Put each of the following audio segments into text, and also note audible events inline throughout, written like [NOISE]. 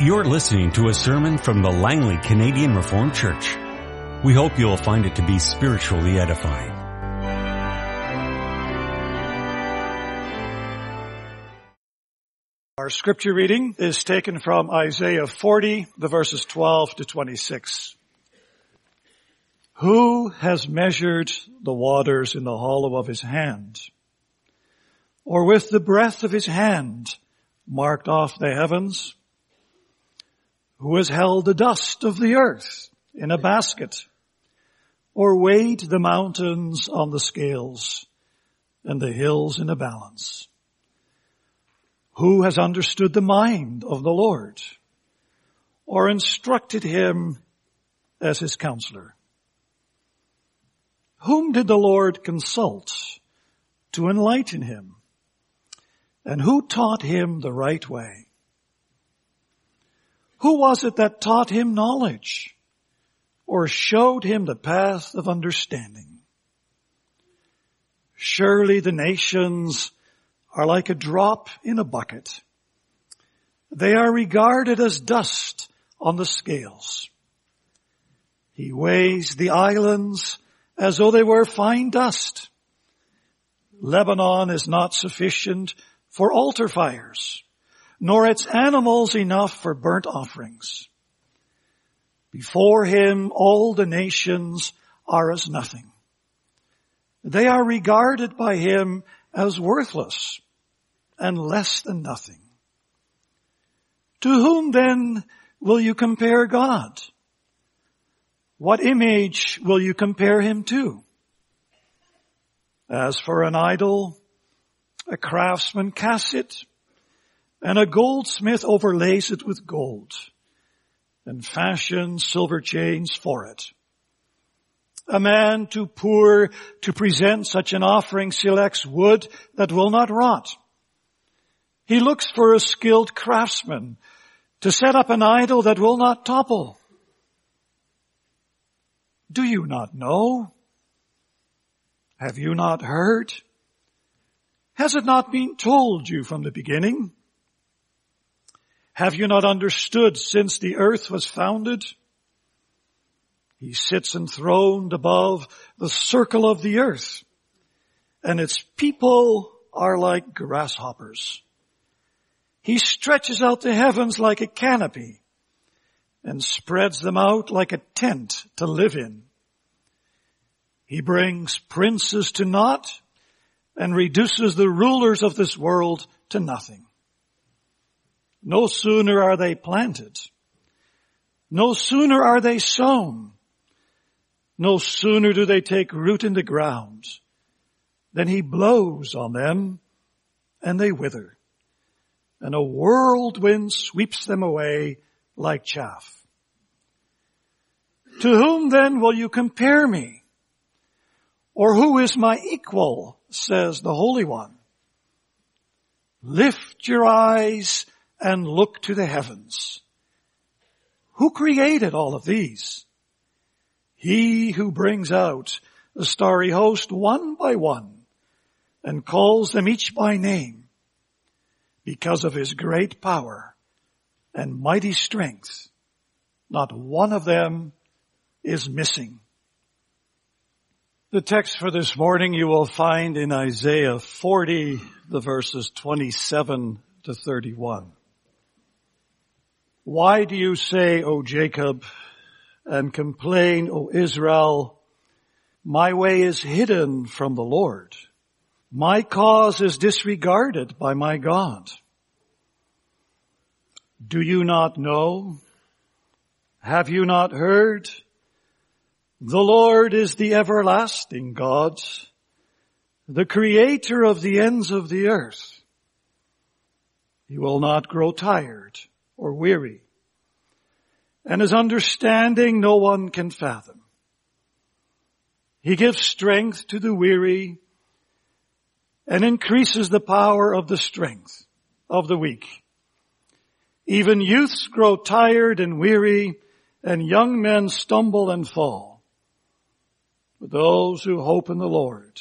You're listening to a sermon from the Langley Canadian Reformed Church. We hope you'll find it to be spiritually edifying. Our scripture reading is taken from Isaiah 40, the verses 12 to 26. Who has measured the waters in the hollow of his hand? Or with the breath of his hand marked off the heavens? Who has held the dust of the earth in a basket? Or weighed the mountains on the scales and the hills in a balance? Who has understood the mind of the Lord or instructed him as his counselor? Whom did the Lord consult to enlighten him? And who taught him the right way? Who was it that taught him knowledge or showed him the path of understanding? Surely the nations are like a drop in a bucket. They are regarded as dust on the scales. He weighs the islands as though they were fine dust. Lebanon is not sufficient for altar fires, nor its animals enough for burnt offerings. Before him all the nations are as nothing. They are regarded by him as worthless and less than nothing. To whom then will you compare God? What image will you compare him to? As for an idol, a craftsman casts it, and a goldsmith overlays it with gold, and fashions silver chains for it. A man too poor to present such an offering selects wood that will not rot he looks for a skilled craftsman to set up an idol that will not topple. Do you not know? Have you not heard? Has it not been told you from the beginning? Have you not understood since the earth was founded? He sits enthroned above the circle of the earth and its people are like grasshoppers. He stretches out the heavens like a canopy and spreads them out like a tent to live in. He brings princes to naught and reduces the rulers of this world to nothing. No sooner are they planted, no sooner are they sown, no sooner do they take root in the ground than he blows on them and they wither and a whirlwind sweeps them away like chaff. To whom then will you compare me? Or who is my equal, says the Holy One. Lift your eyes and look to the heavens. Who created all of these? He who brings out the starry host one by one and calls them each by name because of his great power and mighty strength, not one of them is missing. The text for this morning you will find in Isaiah 40, the verses 27 to 31. Why do you say, O Jacob, and complain, O Israel, my way is hidden from the Lord. My cause is disregarded by my God. Do you not know? Have you not heard? The Lord is the everlasting God, the creator of the ends of the earth. He will not grow tired or weary, and his understanding no one can fathom. He gives strength to the weary and increases the power of the strength of the weak. Even youths grow tired and weary and young men stumble and fall. But those who hope in the Lord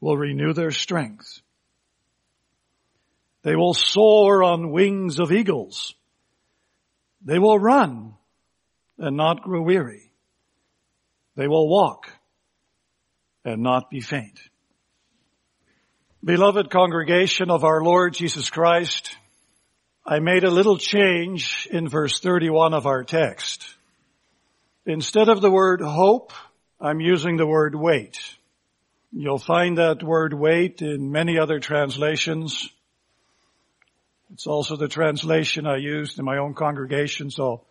will renew their strength. They will soar on wings of eagles. They will run and not grow weary. They will walk and not be faint. Beloved congregation of our Lord Jesus Christ, I made a little change in verse 31 of our text. Instead of the word hope, I'm using the word wait. You'll find that word wait in many other translations. It's also the translation I used in my own congregation, so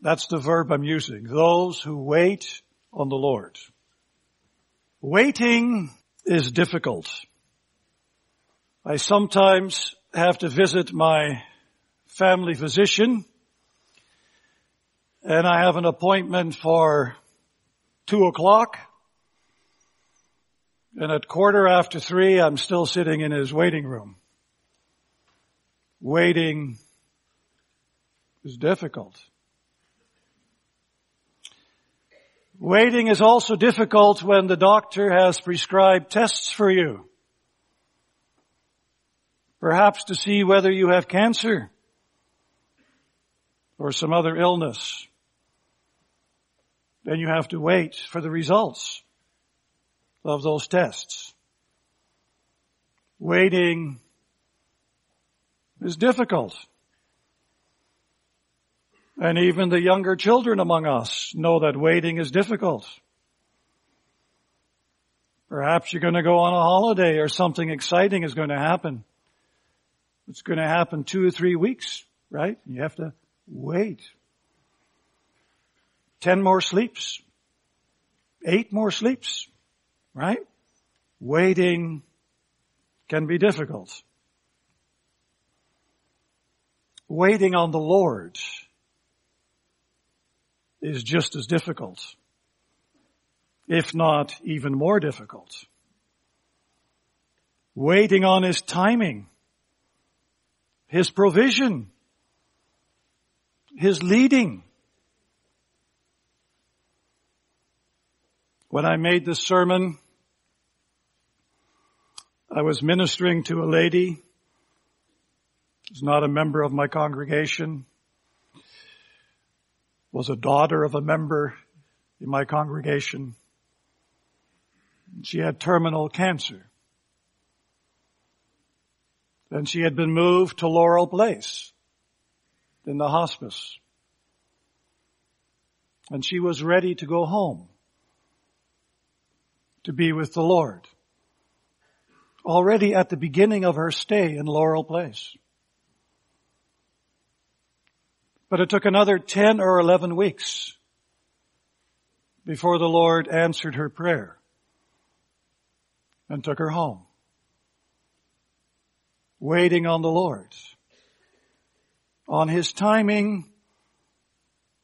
that's the verb I'm using. Those who wait on the Lord. Waiting is difficult. I sometimes have to visit my family physician and I have an appointment for two o'clock and at quarter after three I'm still sitting in his waiting room. Waiting is difficult. Waiting is also difficult when the doctor has prescribed tests for you. Perhaps to see whether you have cancer or some other illness. Then you have to wait for the results of those tests. Waiting is difficult. And even the younger children among us know that waiting is difficult. Perhaps you're going to go on a holiday or something exciting is going to happen. It's going to happen two or three weeks, right? You have to wait. Ten more sleeps. Eight more sleeps, right? Waiting can be difficult. Waiting on the Lord is just as difficult, if not even more difficult. Waiting on His timing, His provision, His leading. When I made this sermon, I was ministering to a lady who's not a member of my congregation was a daughter of a member in my congregation. She had terminal cancer. Then she had been moved to Laurel Place in the hospice. And she was ready to go home to be with the Lord. Already at the beginning of her stay in Laurel Place. But it took another 10 or 11 weeks before the Lord answered her prayer and took her home. Waiting on the Lord, on His timing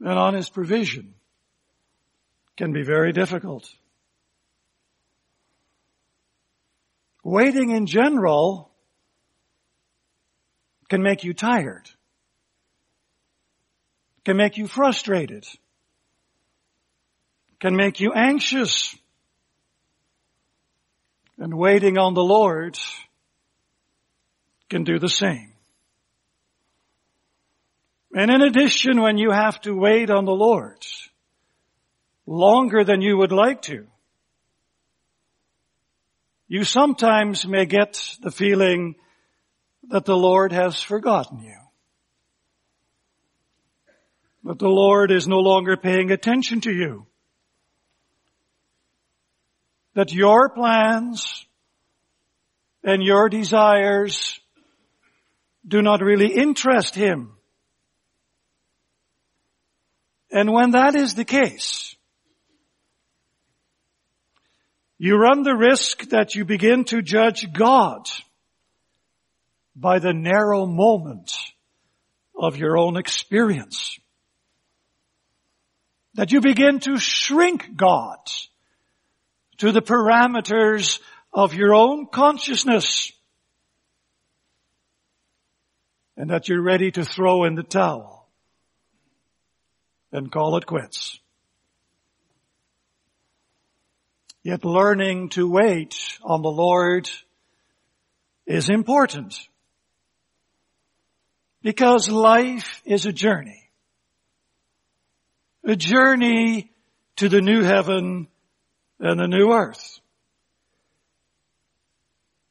and on His provision can be very difficult. Waiting in general can make you tired can make you frustrated, can make you anxious. And waiting on the Lord can do the same. And in addition, when you have to wait on the Lord longer than you would like to, you sometimes may get the feeling that the Lord has forgotten you that the Lord is no longer paying attention to you. That your plans and your desires do not really interest Him. And when that is the case, you run the risk that you begin to judge God by the narrow moment of your own experience that you begin to shrink God to the parameters of your own consciousness and that you're ready to throw in the towel and call it quits. Yet learning to wait on the Lord is important. Because life is a journey. A journey to the new heaven and the new earth.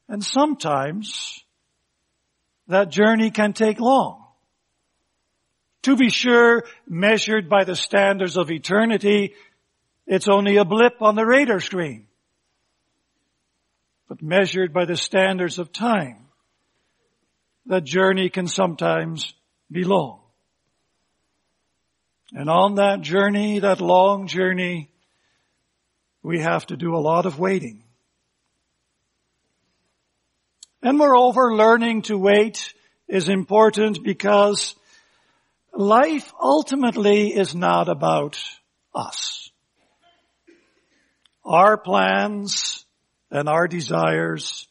And sometimes that journey can take long. To be sure, measured by the standards of eternity, it's only a blip on the radar screen. But measured by the standards of time, that journey can sometimes be long. And on that journey, that long journey, we have to do a lot of waiting. And moreover, learning to wait is important because life ultimately is not about us. Our plans and our desires,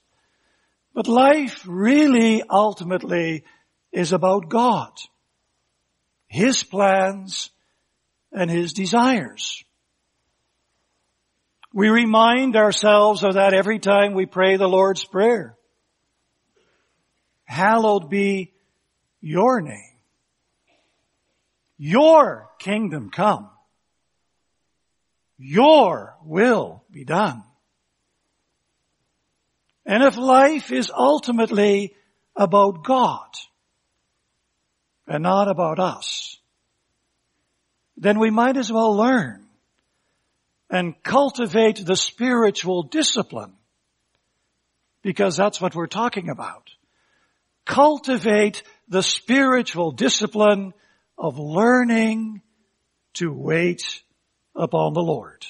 but life really ultimately is about God, His plans and His desires. We remind ourselves of that every time we pray the Lord's Prayer hallowed be your name. Your kingdom come. Your will be done. And if life is ultimately about God and not about us, then we might as well learn and cultivate the spiritual discipline because that's what we're talking about cultivate the spiritual discipline of learning to wait upon the Lord.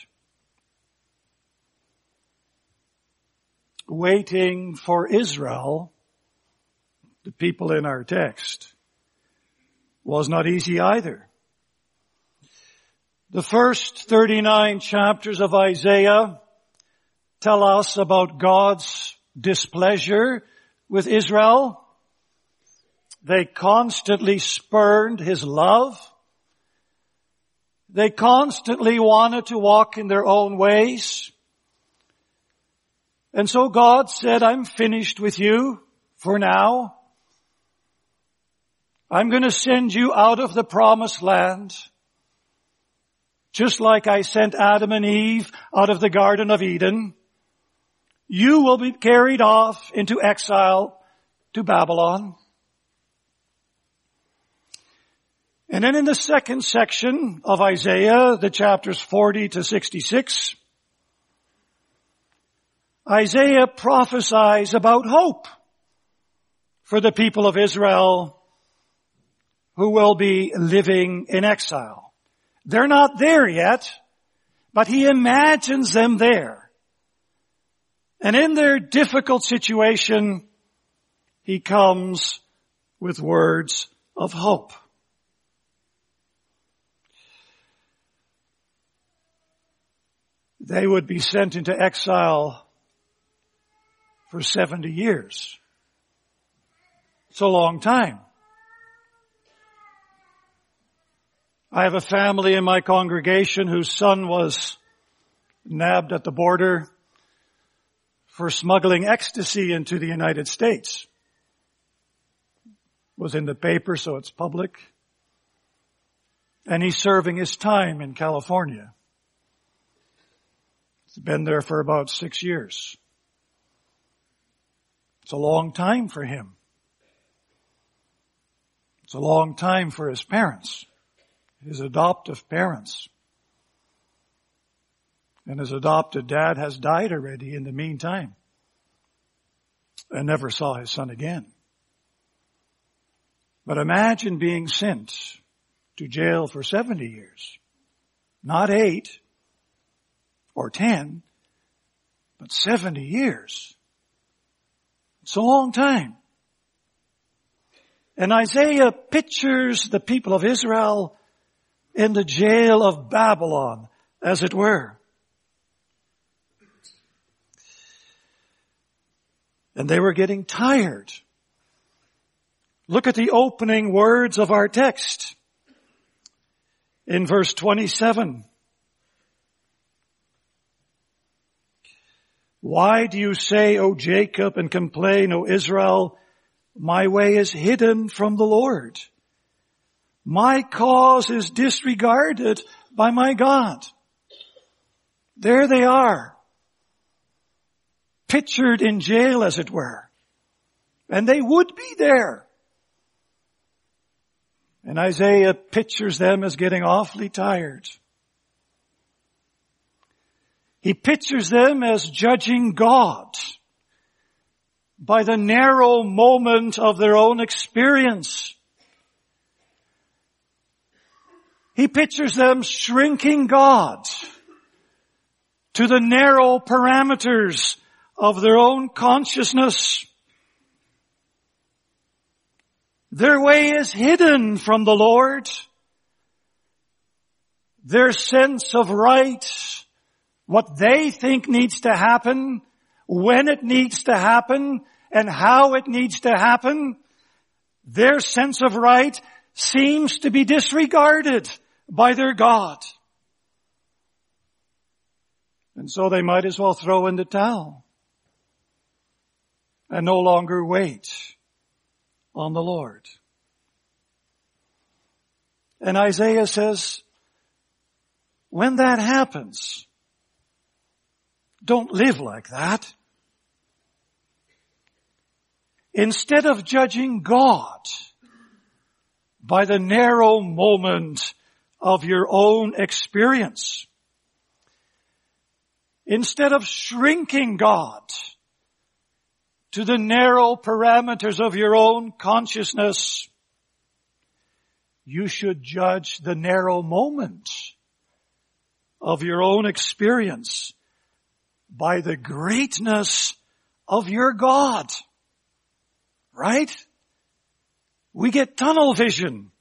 Waiting for Israel, the people in our text, was not easy either. The first 39 chapters of Isaiah tell us about God's displeasure with Israel. They constantly spurned his love. They constantly wanted to walk in their own ways. And so God said, I'm finished with you for now. I'm going to send you out of the promised land. Just like I sent Adam and Eve out of the Garden of Eden. You will be carried off into exile to Babylon. And then in the second section of Isaiah, the chapters 40 to 66, Isaiah prophesies about hope for the people of Israel who will be living in exile. They're not there yet, but he imagines them there. And in their difficult situation, he comes with words of hope. they would be sent into exile for 70 years. It's a long time. I have a family in my congregation whose son was nabbed at the border for smuggling ecstasy into the United States. It Was in the paper, so it's public. And he's serving his time in California. He's been there for about six years. It's a long time for him. It's a long time for his parents, his adoptive parents. And his adopted dad has died already in the meantime and never saw his son again. But imagine being sent to jail for 70 years. Not eight, or 10, but 70 years. It's a long time. And Isaiah pictures the people of Israel in the jail of Babylon, as it were. And they were getting tired. Look at the opening words of our text. In verse 27, Why do you say, O Jacob, and complain, O Israel? My way is hidden from the Lord. My cause is disregarded by my God. There they are. Pictured in jail as it were. And they would be there. And Isaiah pictures them as getting awfully tired. He pictures them as judging God by the narrow moment of their own experience. He pictures them shrinking God to the narrow parameters of their own consciousness. Their way is hidden from the Lord. Their sense of right what they think needs to happen, when it needs to happen, and how it needs to happen, their sense of right seems to be disregarded by their God. And so they might as well throw in the towel and no longer wait on the Lord. And Isaiah says, when that happens, don't live like that. Instead of judging God by the narrow moment of your own experience, instead of shrinking God to the narrow parameters of your own consciousness, you should judge the narrow moment of your own experience by the greatness of your God. Right? We get tunnel vision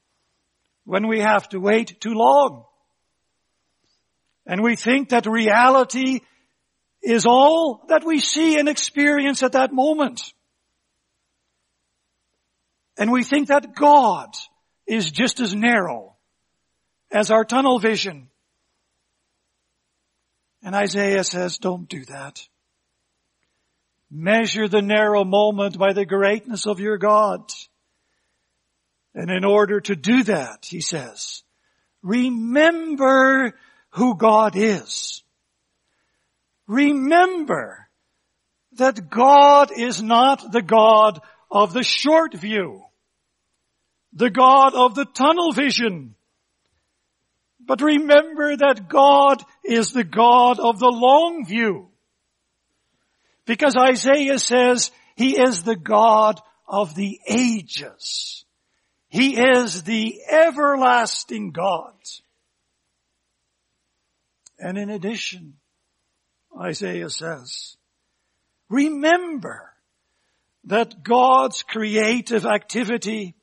when we have to wait too long. And we think that reality is all that we see and experience at that moment. And we think that God is just as narrow as our tunnel vision. And Isaiah says, don't do that. Measure the narrow moment by the greatness of your God. And in order to do that, he says, remember who God is. Remember that God is not the God of the short view, the God of the tunnel vision, but remember that God is the God of the long view. Because Isaiah says He is the God of the ages. He is the everlasting God. And in addition, Isaiah says, remember that God's creative activity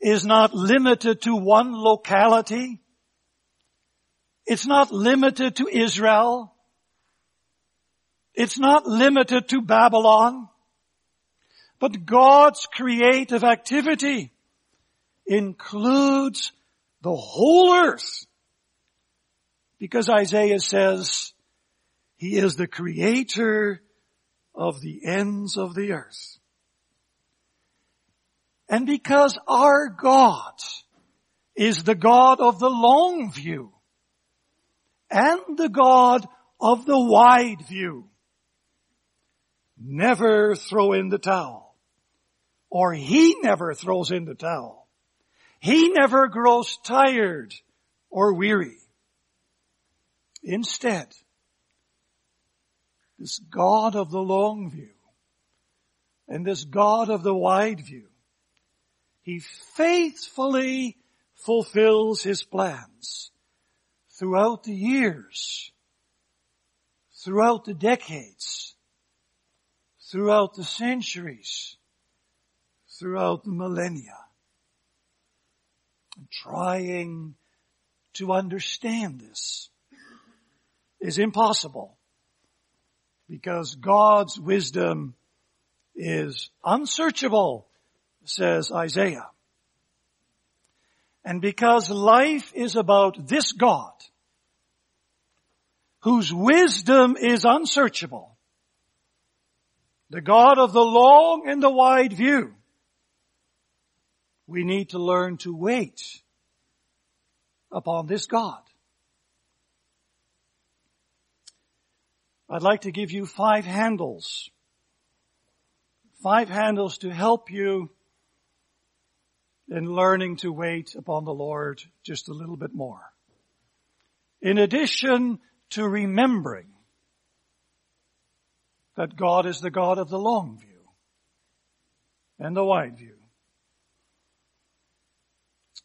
is not limited to one locality it's not limited to Israel. It's not limited to Babylon. But God's creative activity includes the whole earth. Because Isaiah says, He is the creator of the ends of the earth. And because our God is the God of the long view, and the God of the wide view. Never throw in the towel. Or he never throws in the towel. He never grows tired or weary. Instead, this God of the long view and this God of the wide view, he faithfully fulfills his plans throughout the years, throughout the decades, throughout the centuries, throughout the millennia. Trying to understand this is impossible because God's wisdom is unsearchable, says Isaiah. And because life is about this God, whose wisdom is unsearchable, the God of the long and the wide view, we need to learn to wait upon this God. I'd like to give you five handles. Five handles to help you in learning to wait upon the Lord just a little bit more. In addition to remembering that God is the God of the long view and the wide view.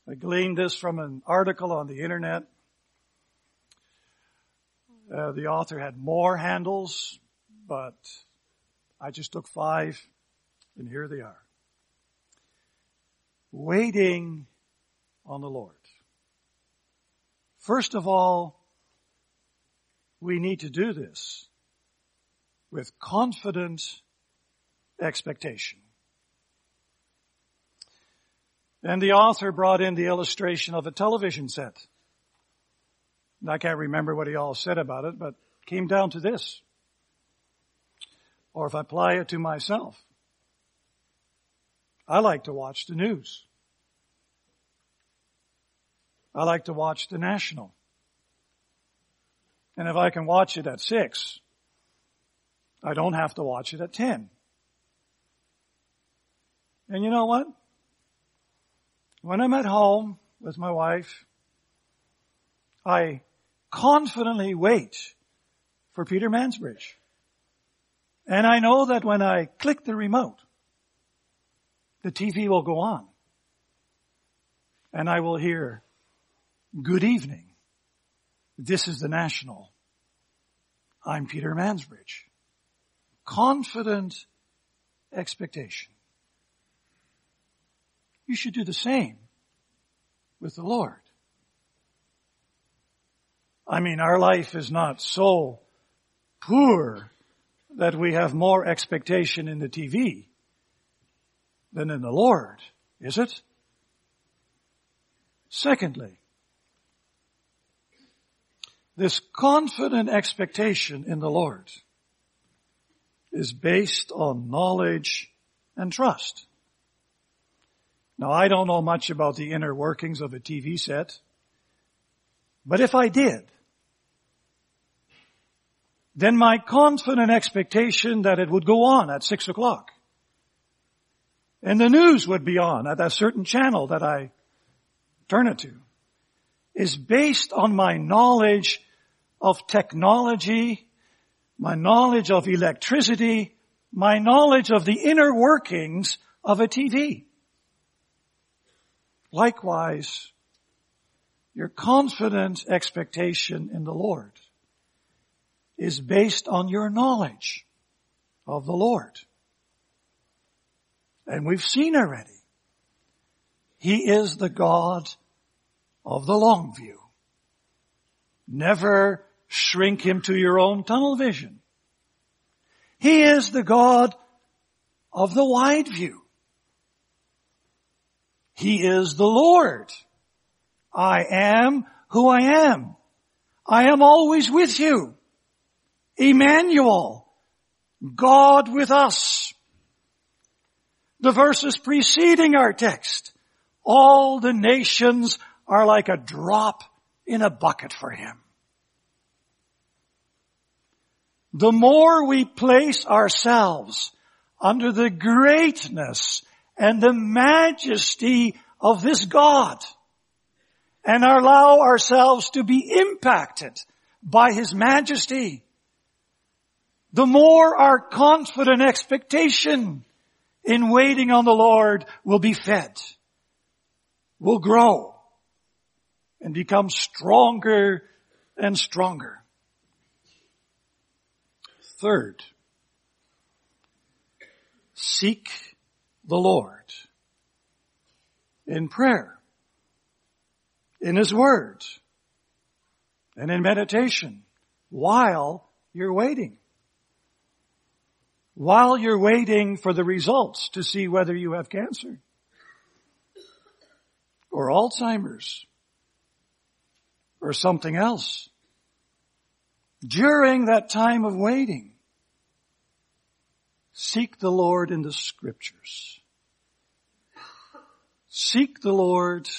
I gleaned this from an article on the internet. Uh, the author had more handles, but I just took five, and here they are. Waiting on the Lord. First of all, we need to do this with confident expectation. And the author brought in the illustration of a television set. I can't remember what he all said about it, but it came down to this. Or if I apply it to myself, I like to watch the news. I like to watch the national. And if I can watch it at six, I don't have to watch it at ten. And you know what? When I'm at home with my wife, I confidently wait for Peter Mansbridge. And I know that when I click the remote, the TV will go on. And I will hear, good evening. This is the National. I'm Peter Mansbridge. Confident expectation. You should do the same with the Lord. I mean, our life is not so poor that we have more expectation in the TV than in the Lord, is it? Secondly, this confident expectation in the Lord is based on knowledge and trust. Now I don't know much about the inner workings of a TV set, but if I did, then my confident expectation that it would go on at six o'clock and the news would be on at a certain channel that I turn it to is based on my knowledge of technology, my knowledge of electricity, my knowledge of the inner workings of a TV. Likewise, your confident expectation in the Lord is based on your knowledge of the Lord. And we've seen already. He is the God of the long view. Never shrink him to your own tunnel vision. He is the God of the wide view. He is the Lord. I am who I am. I am always with you. Emmanuel, God with us. The verses preceding our text, all the nations are like a drop in a bucket for him. The more we place ourselves under the greatness and the majesty of this God and allow ourselves to be impacted by His majesty, the more our confident expectation in waiting on the Lord will be fed, will grow, and become stronger and stronger. Third, seek the Lord in prayer, in His Word, and in meditation while you're waiting. While you're waiting for the results to see whether you have cancer or Alzheimer's or something else. During that time of waiting, seek the Lord in the scriptures. Seek the Lord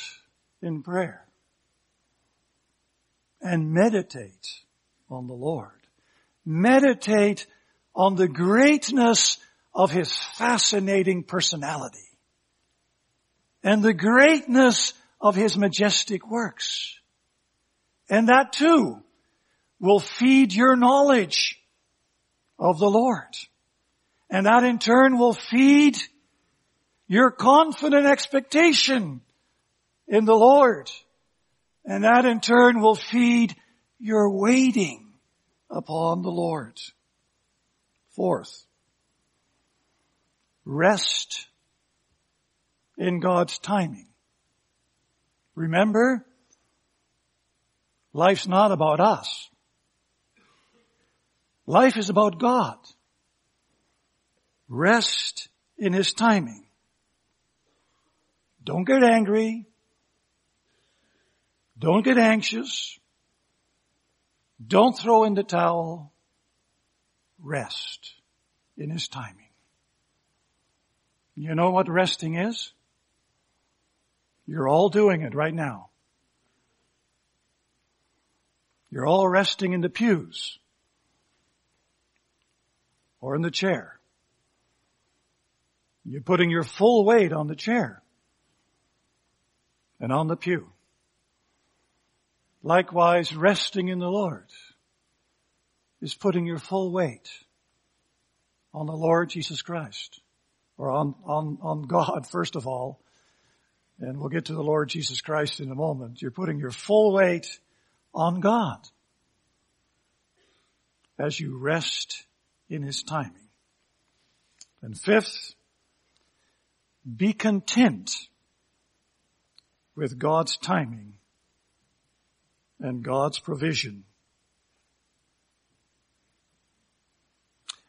in prayer and meditate on the Lord. Meditate on the greatness of His fascinating personality and the greatness of His majestic works. And that too will feed your knowledge of the Lord. And that in turn will feed your confident expectation in the Lord. And that in turn will feed your waiting upon the Lord. Fourth, rest in God's timing. Remember, life's not about us. Life is about God. Rest in His timing. Don't get angry. Don't get anxious. Don't throw in the towel. Rest in His timing. You know what resting is? You're all doing it right now. You're all resting in the pews or in the chair. You're putting your full weight on the chair and on the pew. Likewise, resting in the Lord is putting your full weight on the Lord Jesus Christ or on, on, on God [LAUGHS] first of all. And we'll get to the Lord Jesus Christ in a moment. You're putting your full weight on God as you rest in His timing. And fifth, be content with God's timing and God's provision.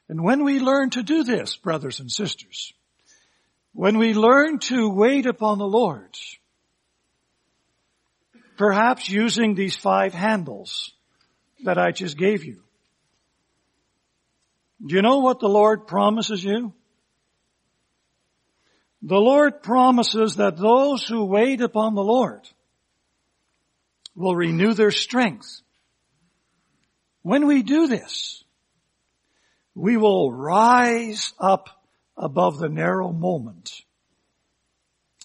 And when we learn to do this, brothers and sisters, when we learn to wait upon the Lord, perhaps using these five handles that I just gave you, do you know what the Lord promises you? The Lord promises that those who wait upon the Lord will renew their strength. When we do this, we will rise up above the narrow moment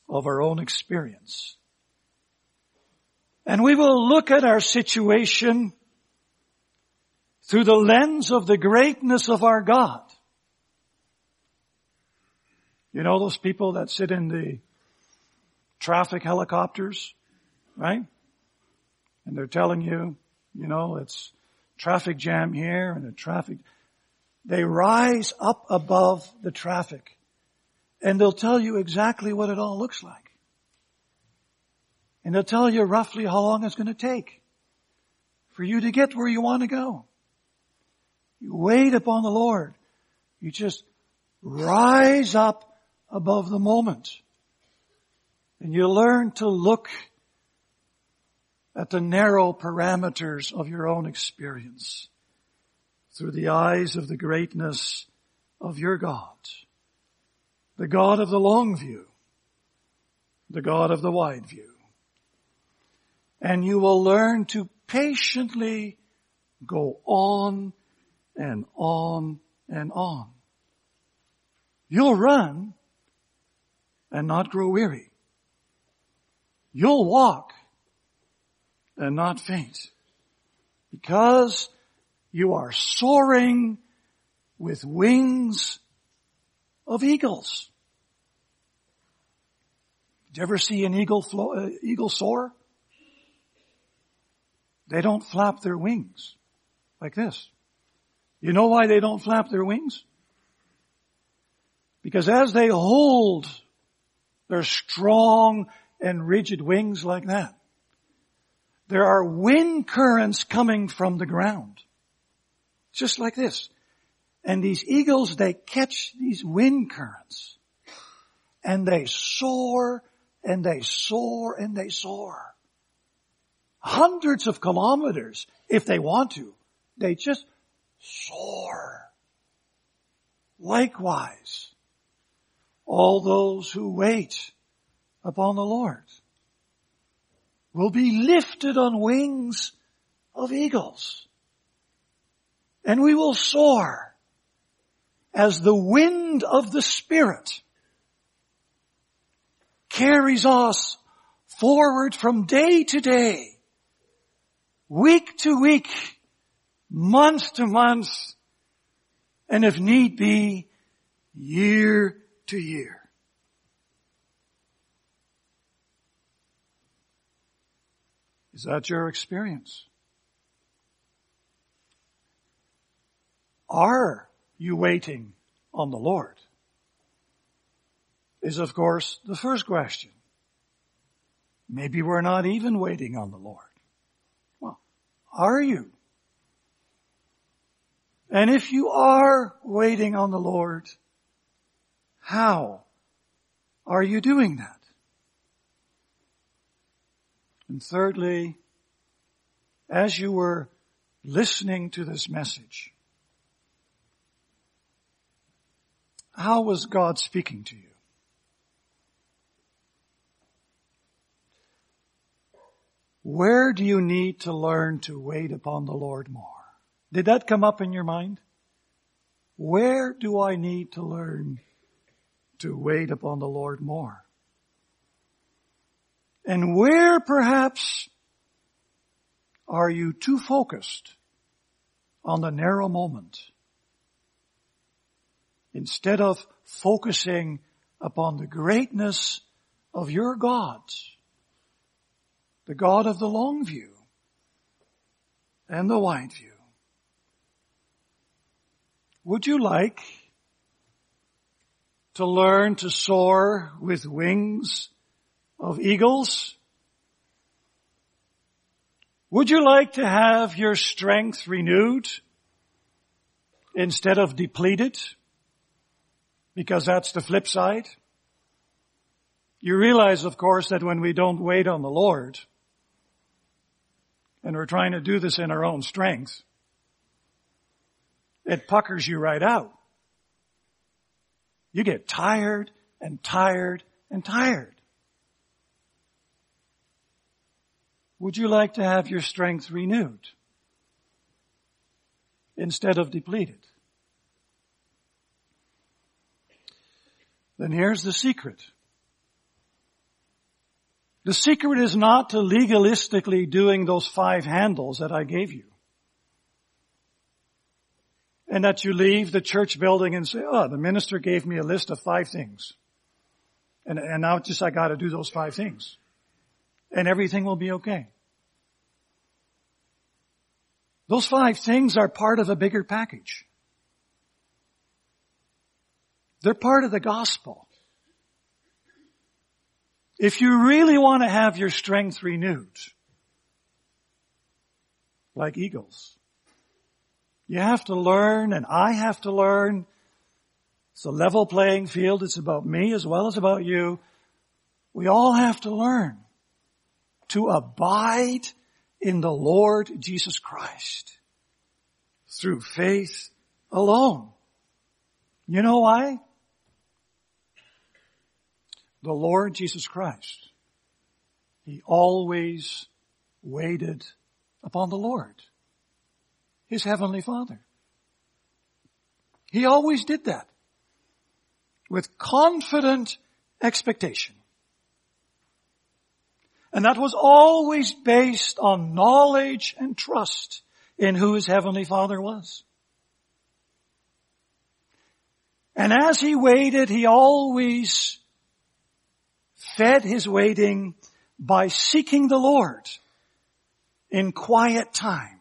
of our own experience. And we will look at our situation through the lens of the greatness of our God. You know those people that sit in the traffic helicopters, right? And they're telling you, you know, it's traffic jam here and a traffic. They rise up above the traffic and they'll tell you exactly what it all looks like. And they'll tell you roughly how long it's going to take for you to get where you want to go. You wait upon the Lord. You just rise up above the moment. And you learn to look at the narrow parameters of your own experience through the eyes of the greatness of your God. The God of the long view. The God of the wide view. And you will learn to patiently go on and on and on. You'll run and not grow weary. You'll walk and not faint because you are soaring with wings of eagles. Did you ever see an eagle, flo- uh, eagle soar? They don't flap their wings like this. You know why they don't flap their wings? Because as they hold their strong and rigid wings like that, there are wind currents coming from the ground. Just like this. And these eagles, they catch these wind currents and they soar and they soar and they soar. Hundreds of kilometers if they want to. They just soar. Likewise, all those who wait upon the Lord. We'll be lifted on wings of eagles. And we will soar as the wind of the Spirit carries us forward from day to day, week to week, month to month, and if need be, year to year. Is that your experience? Are you waiting on the Lord? Is of course the first question. Maybe we're not even waiting on the Lord. Well, are you? And if you are waiting on the Lord, how are you doing that? And thirdly, as you were listening to this message, how was God speaking to you? Where do you need to learn to wait upon the Lord more? Did that come up in your mind? Where do I need to learn to wait upon the Lord more? And where perhaps are you too focused on the narrow moment instead of focusing upon the greatness of your God, the God of the long view and the wide view? Would you like to learn to soar with wings of eagles? Would you like to have your strength renewed instead of depleted? Because that's the flip side. You realize, of course, that when we don't wait on the Lord, and we're trying to do this in our own strength, it puckers you right out. You get tired and tired and tired. Would you like to have your strength renewed instead of depleted? Then here's the secret. The secret is not to legalistically doing those five handles that I gave you. And that you leave the church building and say, oh, the minister gave me a list of five things. And, and now just I gotta do those five things and everything will be okay. Those five things are part of a bigger package. They're part of the gospel. If you really want to have your strength renewed, like eagles, you have to learn and I have to learn. It's a level playing field. It's about me as well as about you. We all have to learn to abide in the Lord Jesus Christ through faith alone. You know why? The Lord Jesus Christ, He always waited upon the Lord, His Heavenly Father. He always did that with confident expectation. And that was always based on knowledge and trust in who his heavenly father was. And as he waited, he always fed his waiting by seeking the Lord in quiet time,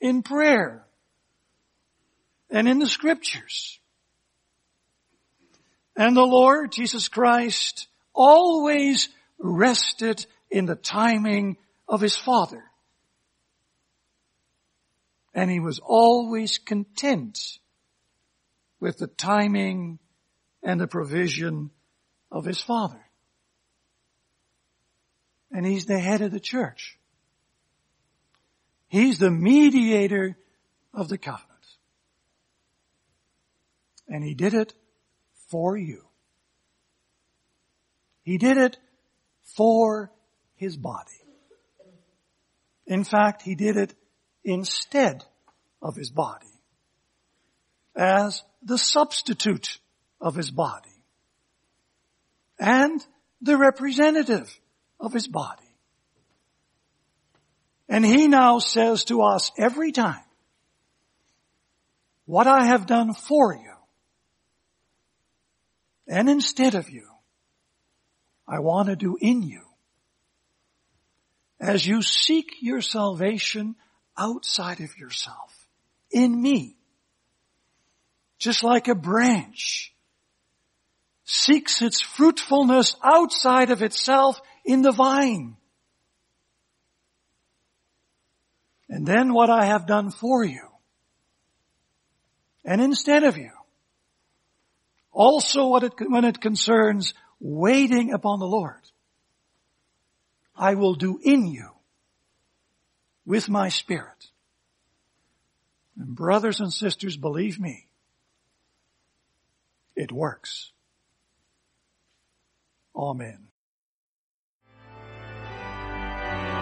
in prayer, and in the scriptures. And the Lord Jesus Christ always rested in the timing of his Father. And he was always content with the timing and the provision of his Father. And he's the head of the church. He's the mediator of the covenant. And he did it for you. He did it for his body. In fact, he did it instead of his body as the substitute of his body and the representative of his body. And he now says to us every time, what I have done for you and instead of you, I want to do in you. As you seek your salvation outside of yourself, in me, just like a branch seeks its fruitfulness outside of itself in the vine. And then what I have done for you and instead of you. Also it, when it concerns waiting upon the Lord, I will do in you with my spirit. And brothers and sisters, believe me, it works. Amen.